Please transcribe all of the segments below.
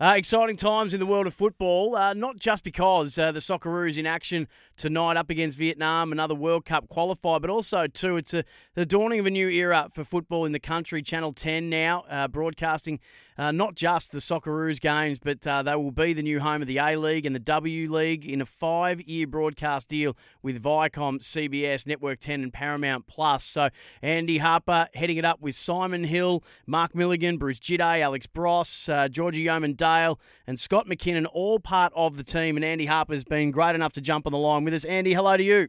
Uh, exciting times in the world of football, uh, not just because uh, the Socceroos in action tonight up against Vietnam, another World Cup qualifier, but also, too, it's a, the dawning of a new era for football in the country. Channel 10 now uh, broadcasting uh, not just the Socceroos games, but uh, they will be the new home of the A League and the W League in a five year broadcast deal with Viacom, CBS, Network 10, and Paramount Plus. So Andy Harper heading it up with Simon Hill, Mark Milligan, Bruce Djite, Alex Brosque, uh, Georgie Yeoman Dale, and Scott McKinnon, all part of the team. And Andy Harper's been great enough to jump on the line with us. Andy, hello to you.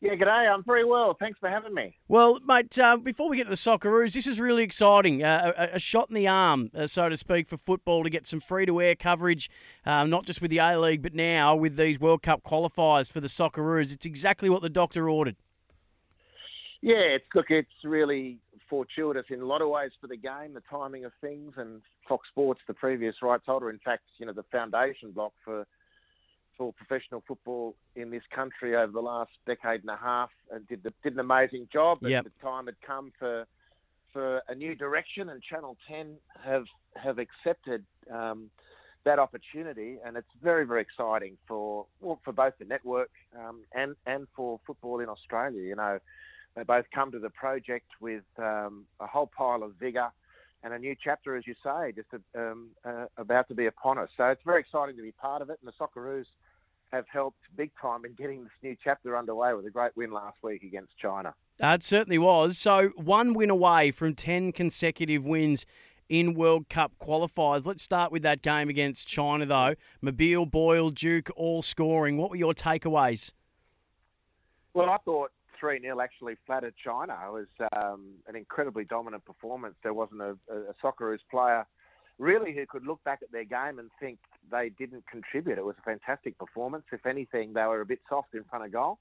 Yeah, g'day. I'm very well. Thanks for having me. Well, mate, uh, before we get to the Socceroos, this is really exciting. Uh, a, a, shot in the arm, uh, so to speak, for football to get some free to air coverage, uh, not just with the A League, but now with these World Cup qualifiers for the Socceroos. It's exactly what the doctor ordered. Yeah, it's look, it's really fortuitous in a lot of ways for the game, the timing of things, and Fox Sports, the previous rights holder, in fact, you know, the foundation block for for professional football in this country over the last decade and a half, and did the, did an amazing job. Yep. And the time had come for for a new direction, and Channel Ten have have accepted um, that opportunity, and it's very very exciting for well, for both the network um, and and for football in Australia. You know, they both come to the project with um, a whole pile of vigour and a new chapter, as you say, just um, uh, about to be upon us. So it's very exciting to be part of it, and the Socceroos have helped big time in getting this new chapter underway with a great win last week against China. That certainly was. So one win away from 10 consecutive wins in World Cup qualifiers. Let's start with that game against China, though. Mabil, Boyle, Duke, all scoring. What were your takeaways? Well, I thought 3 0 actually flattered China. It was um, an incredibly dominant performance. There wasn't a, a Socceroos player really who could look back at their game and think they didn't contribute. It was a fantastic performance. If anything, they were a bit soft in front of goal,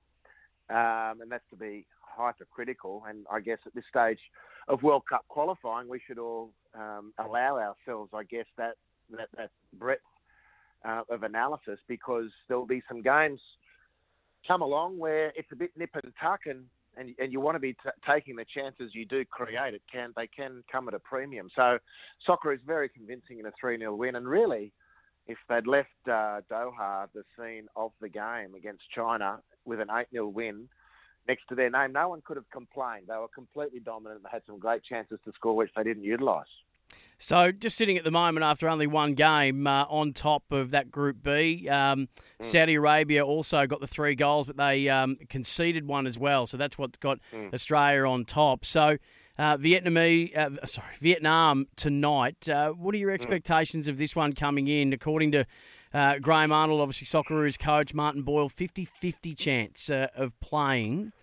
um, and that's to be hypercritical. And I guess at this stage of World Cup qualifying, we should all um, allow ourselves, I guess, that that, that breadth uh, of analysis because there'll be some games come along where it's a bit nip and tuck and and, and you want to be t- taking the chances you do create. It can they can come at a premium. So Socceroos very convincing in a three 0 win, and really, if they'd left uh, Doha the scene of the game against China with an eight 0 win next to their name, no one could have complained. They were completely dominant. They had some great chances to score, which they didn't utilise. So, just sitting at the moment after only one game uh, on top of that Group B, um, mm. Saudi Arabia also got the three goals, but they um, conceded one as well. So that's what got mm. Australia on top. So, uh, Vietnamese, uh, sorry, Vietnam tonight. Uh, what are your mm. expectations mm. of this one coming in? According to uh, Graham Arnold, obviously Socceroos coach Martin Boyle, 50-50 chance uh, of playing.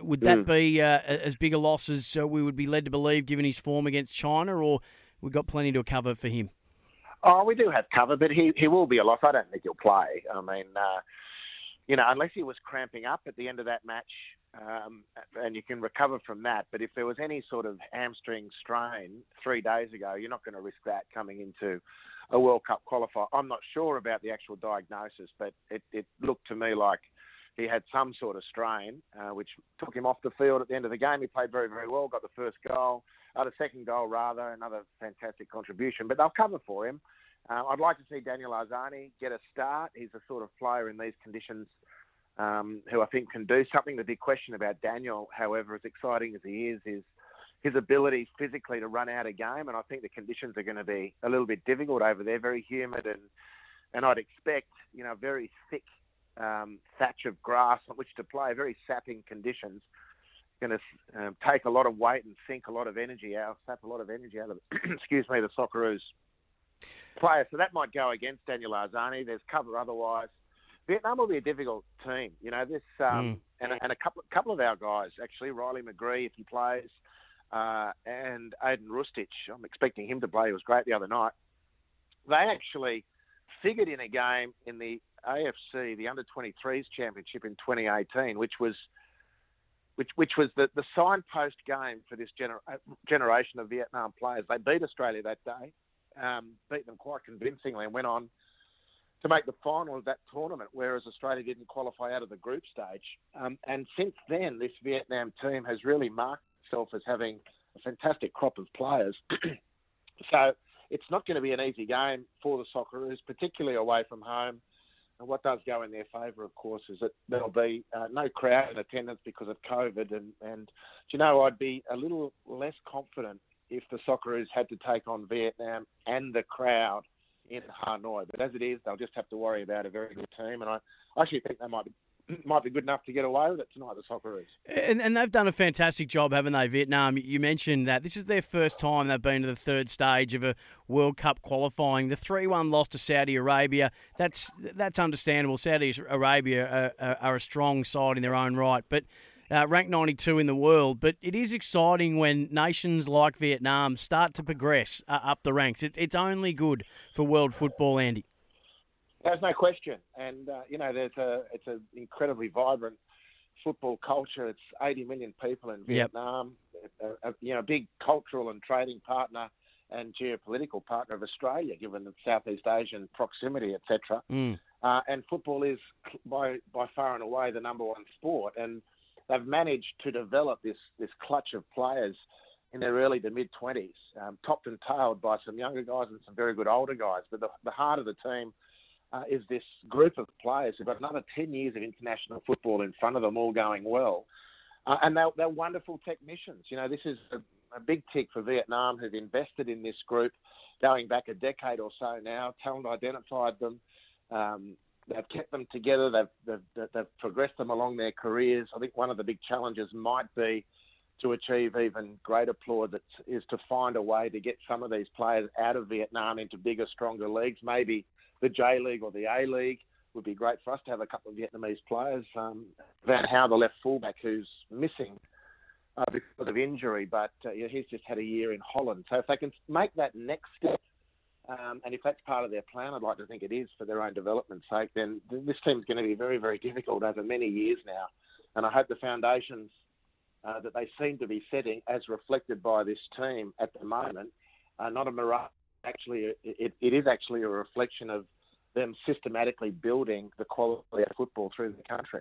would that mm. be as big a loss as we would be led to believe, given his form against China, or we've got plenty to cover for him. Oh, we do have cover, but he he will be a loss. I don't think he'll play. I mean, uh, you know, unless he was cramping up at the end of that match, um, and you can recover from that. But if there was any sort of hamstring strain three days ago, you're not going to risk that coming into a World Cup qualifier. I'm not sure about the actual diagnosis, but it, it looked to me like he had some sort of strain, uh, which took him off the field at the end of the game. He played very, very well, got the first goal the second goal rather, another fantastic contribution. But they'll cover for him. Uh, I'd like to see Daniel Arzani get a start. He's a sort of player in these conditions um, who I think can do something. The big question about Daniel, however, as exciting as he is, is his ability physically to run out a game. And I think the conditions are going to be a little bit difficult over there, very humid and and I'd expect you know very thick um, thatch of grass on which to play, very sapping conditions going to um, take a lot of weight and sink a lot of energy out, sap a lot of energy out of, excuse me, the Socceroos player. So that might go against Daniel Arzani. There's cover otherwise. Vietnam will be a difficult team. You know this, um, mm. and, and a couple couple of our guys actually, Riley McGree if he plays, uh, and Ajdin Hrustic. I'm expecting him to play. He was great the other night. They actually figured in a game in the AFC, the Under 23s Championship in 2018, which was which which was the, the signpost game for this gener- uh, generation of Vietnam players. They beat Australia that day, um, beat them quite convincingly, and went on to make the final of that tournament, whereas Australia didn't qualify out of the group stage. Um, and since then, this Vietnam team has really marked itself as having a fantastic crop of players. so it's not going to be an easy game for the Socceroos, particularly away from home. And what does go in their favour, of course, is that there'll be uh, no crowd in attendance because of COVID. And, and, you know, I'd be a little less confident if the Socceroos had to take on Vietnam and the crowd in Hanoi. But as it is, they'll just have to worry about a very good team. And I, I actually think they might be might be good enough to get away with it tonight, the Socceroos. And, and they've done a fantastic job, haven't they, Vietnam? You mentioned that this is their first time they've been to the third stage of a World Cup qualifying. The 3 1 loss to Saudi Arabia, that's that's understandable. Saudi Arabia are, are, are a strong side in their own right, but. Uh, ranked 92 in the world, but it is exciting when nations like Vietnam start to progress uh, up the ranks. It, it's only good for world football, Andy. There's no question, and uh, you know, there's a it's an incredibly vibrant football culture. It's 80 million people in Vietnam. Yep. A, a, you know, a big cultural and trading partner and geopolitical partner of Australia, given the Southeast Asian proximity, etc. Mm. Uh, and football is by by far and away the number one sport, and they've managed to develop this this clutch of players in their early to mid 20s, um, topped and tailed by some younger guys and some very good older guys. But the, the heart of the team uh, is this group of players who've got another 10 years of international football in front of them, all going well. Uh, and they're, they're, wonderful technicians. You know, this is a, a, big tick for Vietnam, who've invested in this group going back a decade or so now. Talent identified them. Um, they've kept them together. They've, they've, they've progressed them along their careers. I think one of the big challenges might be to achieve even greater plaudits is to find a way to get some of these players out of Vietnam into bigger, stronger leagues, maybe the J League or the A League. Would be great for us to have a couple of Vietnamese players. Um, Van Hau, the left fullback, who's missing uh, because of injury, but uh, he's just had a year in Holland. So if they can make that next step, um, and if that's part of their plan, I'd like to think it is for their own development's sake, then this team's going to be very, very difficult over many years now. And I hope the foundations uh, that they seem to be setting, as reflected by this team at the moment, are not a mirage actually it, it is actually a reflection of them systematically building the quality of football through the country.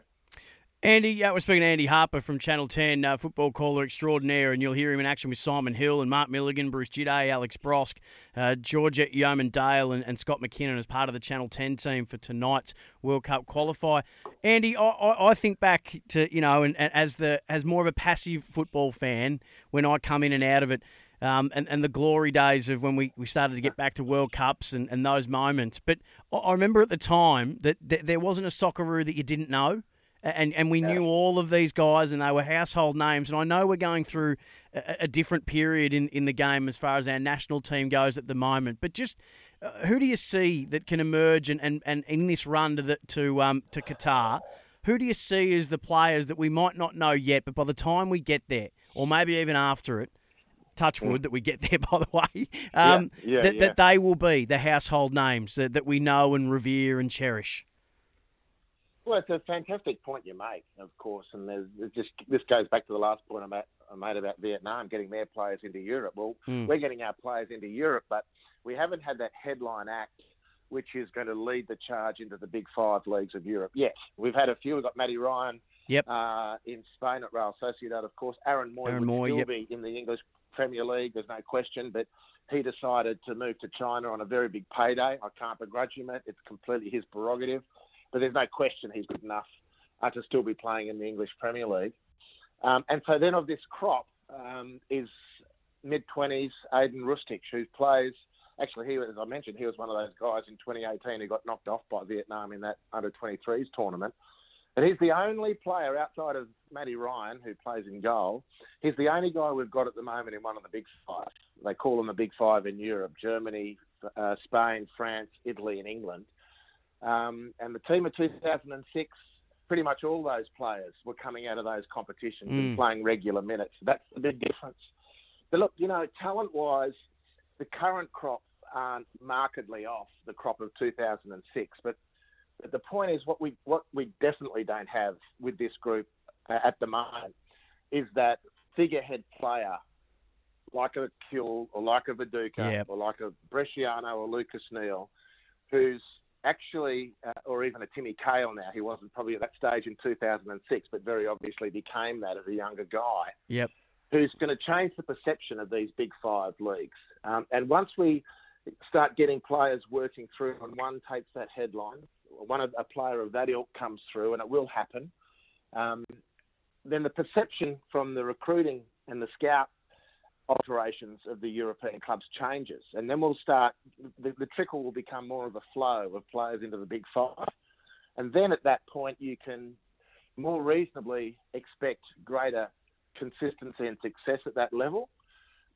Andy, we're speaking to Andy Harper from Channel 10, uh, football caller extraordinaire, and you'll hear him in action with Simon Hill and Mark Milligan, Bruce Djite, Alex Brosque, uh, Georgia Yeoman Dale, and, and, Scott McKinnon as part of the Channel 10 team for tonight's World Cup qualifier. Andy, I, I, I think back to, you know, and, and, as the as more of a passive football fan, when I come in and out of it, um, and, and the glory days of when we, we started to get back to World Cups and, and those moments. But I remember at the time that th- there wasn't a Socceroo that you didn't know. And, and we knew all of these guys and they were household names. And I know we're going through a, a different period in, in the game as far as our national team goes at the moment. But just uh, who do you see that can emerge and, and, and in this run to, the, to, um, to Qatar? Who do you see as the players that we might not know yet, but by the time we get there, or maybe even after it, touch wood that we get there, by the way, um, yeah, yeah, that, yeah. that they will be the household names that, that we know and revere and cherish. Well, it's a fantastic point you make, of course, and there's, just this goes back to the last point I made about Vietnam getting their players into Europe. Well, mm. we're getting our players into Europe, but we haven't had that headline act which is going to lead the charge into the big five leagues of Europe. Yes, we've had a few. We've got Matty Ryan yep. Uh, in Spain at Real Sociedad, of course. Aaron Mooy Aaron will still yep. be in the English Premier League, there's no question, but he decided to move to China on a very big payday. I can't begrudge him it. It's completely his prerogative. But there's no question he's good enough uh, to still be playing in the English Premier League. Um, and so then of this crop um, is mid 20s Ajdin Hrustic, who plays. Actually, he, as I mentioned, he was one of those guys in 2018 who got knocked off by Vietnam in that under 23s tournament. But he's the only player outside of Matty Ryan who plays in goal. He's the only guy we've got at the moment in one of the big five. They call them the big five in Europe: Germany, uh, Spain, France, Italy, and England. Um, and the team of 2006, pretty much all those players were coming out of those competitions mm. and playing regular minutes. That's the big difference. But look, you know, talent-wise, the current crop aren't markedly off the crop of 2006, but but the point is, what we what we definitely don't have with this group uh, at the moment is that figurehead player like a Kewell or like a Viduka Yep. or like a Bresciano or Lucas Neill, who's actually, uh, or even a Timmy Cahill now, he wasn't probably at that stage in 2006, but very obviously became that as a younger guy, Yep. who's going to change the perception of these big five leagues. Um, and once we start getting players working through and one takes that headline, one a player of that ilk comes through, and it will happen, um, then the perception from the recruiting and the scout operations of the European clubs changes, and then we'll start. The, the trickle will become more of a flow of players into the big five, and then at that point you can more reasonably expect greater consistency and success at that level.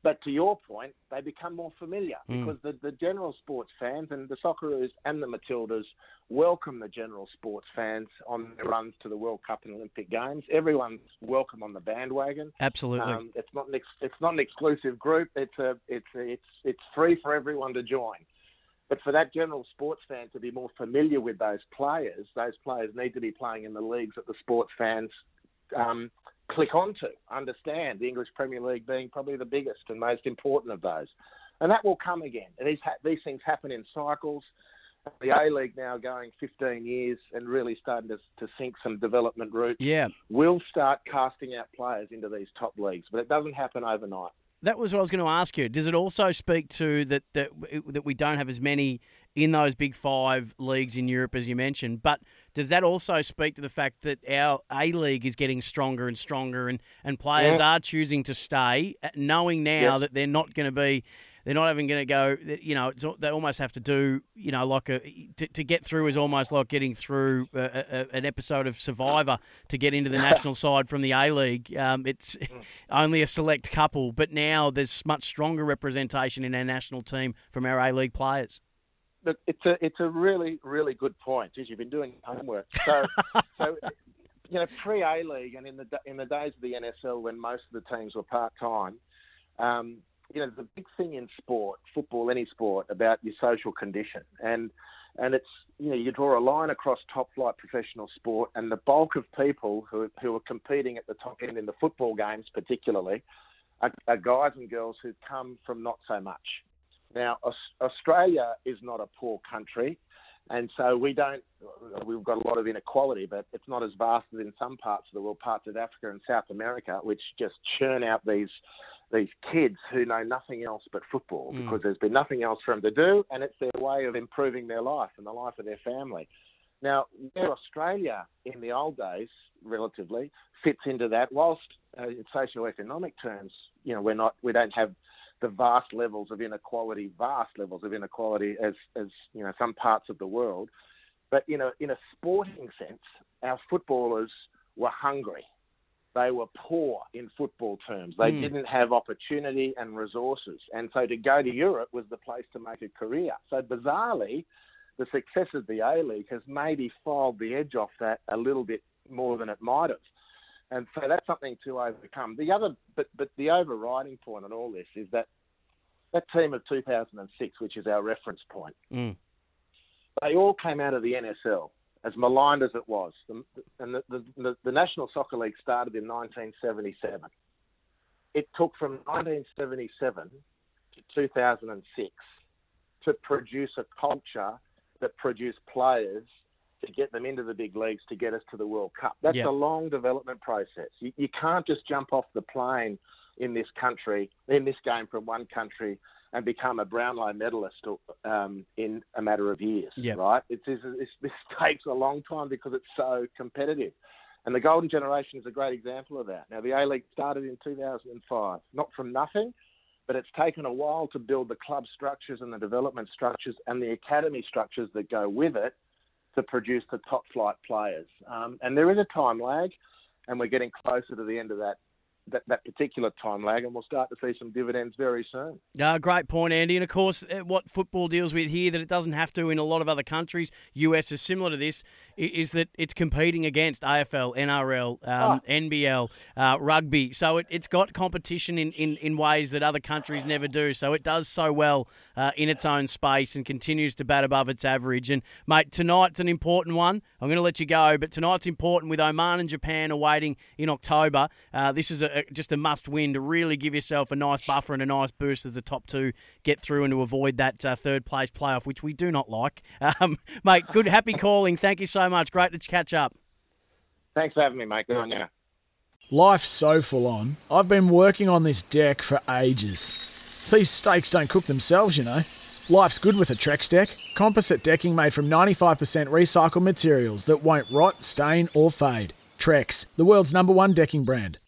But to your point, they become more familiar Mm. because the, the general sports fans and the Socceroos and the Matildas welcome the general sports fans on their runs to the World Cup and Olympic Games. Everyone's welcome on the bandwagon. Absolutely. Um, it's not an ex- it's not an exclusive group. It's a it's a, it's it's free for everyone to join. But for that general sports fan to be more familiar with those players, those players need to be playing in the leagues that the sports fans um, click onto, understand. The English Premier League being probably the biggest and most important of those, and that will come again. And these ha- these things happen in cycles. The A League now going 15 years and really starting to, to sink some development routes yeah. will start casting out players into these top leagues, but it doesn't happen overnight. That was what I was going to ask you. Does it also speak to that that that we don't have as many in those big five leagues in Europe as you mentioned? But does that also speak to the fact that our A League is getting stronger and stronger, and and players Yeah. are choosing to stay, uh, knowing now Yeah. that they're not going to be. They're not even going to go. You know, it's, they almost have to do. You know, like a to, to get through is almost like getting through a, a, an episode of Survivor to get into the national side from the A League. Um, it's only a select couple, but now there's much stronger representation in our national team from our A League players. Look, it's a it's a really really good point. Geez, you've been doing homework. So, so you know, pre A League and in the in the days of the NSL when most of the teams were part time, um, you know, the big thing in sport, football, any sport, about your social condition and and it's you know you draw a line across top flight professional sport, and the bulk of people who who are competing at the top end in the football games, particularly, are, are guys and girls who come from not so much. Now, Australia is not a poor country, and so we don't. We've got a lot of inequality, but it's not as vast as in some parts of the world, parts of Africa and South America, which just churn out these these kids who know nothing else but football Mm. because there's been nothing else for them to do, and it's their way of improving their life and the life of their family. Now, where Australia in the old days, relatively, fits into that, whilst uh, in socio-economic terms, you know, we're not, we don't have the vast levels of inequality, vast levels of inequality as, as you know, some parts of the world. But you know, in a sporting sense, our footballers were hungry. They were poor in football terms. They Mm. didn't have opportunity and resources, and so to go to Europe was the place to make a career. So bizarrely, the success of the A League has maybe filed the edge off that a little bit more than it might have. And so that's something to overcome. The other, but but the overriding point on all this is that that team of 2006, which is our reference point, Mm. they all came out of the NSL, as maligned as it was. The, and the, the, the, National Soccer League started in 1977. It took from 1977 to 2006 to produce a culture that produced players to get them into the big leagues to get us to the World Cup. That's a long development process. You, you can't just jump off the plane in this country, in this game from one country, and become a Brownlow medalist um, in a matter of years, Yep. right? It's, it's, it's, this takes a long time because it's so competitive. And the Golden Generation is a great example of that. Now, the A League started in 2005, not from nothing, but it's taken a while to build the club structures and the development structures and the academy structures that go with it to produce the top flight players. Um, and there is a time lag, and we're getting closer to the end of that, that, that particular time lag, and we'll start to see some dividends very soon. Uh, great point, Andy. And of course, uh, what football deals with here that it doesn't have to in a lot of other countries, US is similar to this, is that it's competing against AFL, NRL, um, NBL, uh, rugby. So it, it's got competition in, in, in ways that other countries never do. So it does so well uh, in its own space and continues to bat above its average. And, mate, tonight's an important one. I'm going to let you go, but tonight's important with Oman and Japan awaiting in October. Uh, this is a, just a must win to really give yourself a nice buffer and a nice boost as the top two get through and to avoid that uh, third place playoff, which we do not like. Um, mate, good, happy calling. Thank you so much. Great to catch up. Thanks for having me, mate. Good on you. Life's so full on. I've been working on this deck for ages. These steaks don't cook themselves, you know. Life's good with a Trex deck. Composite decking made from 95% recycled materials that won't rot, stain, or fade. Trex, the world's number one decking brand.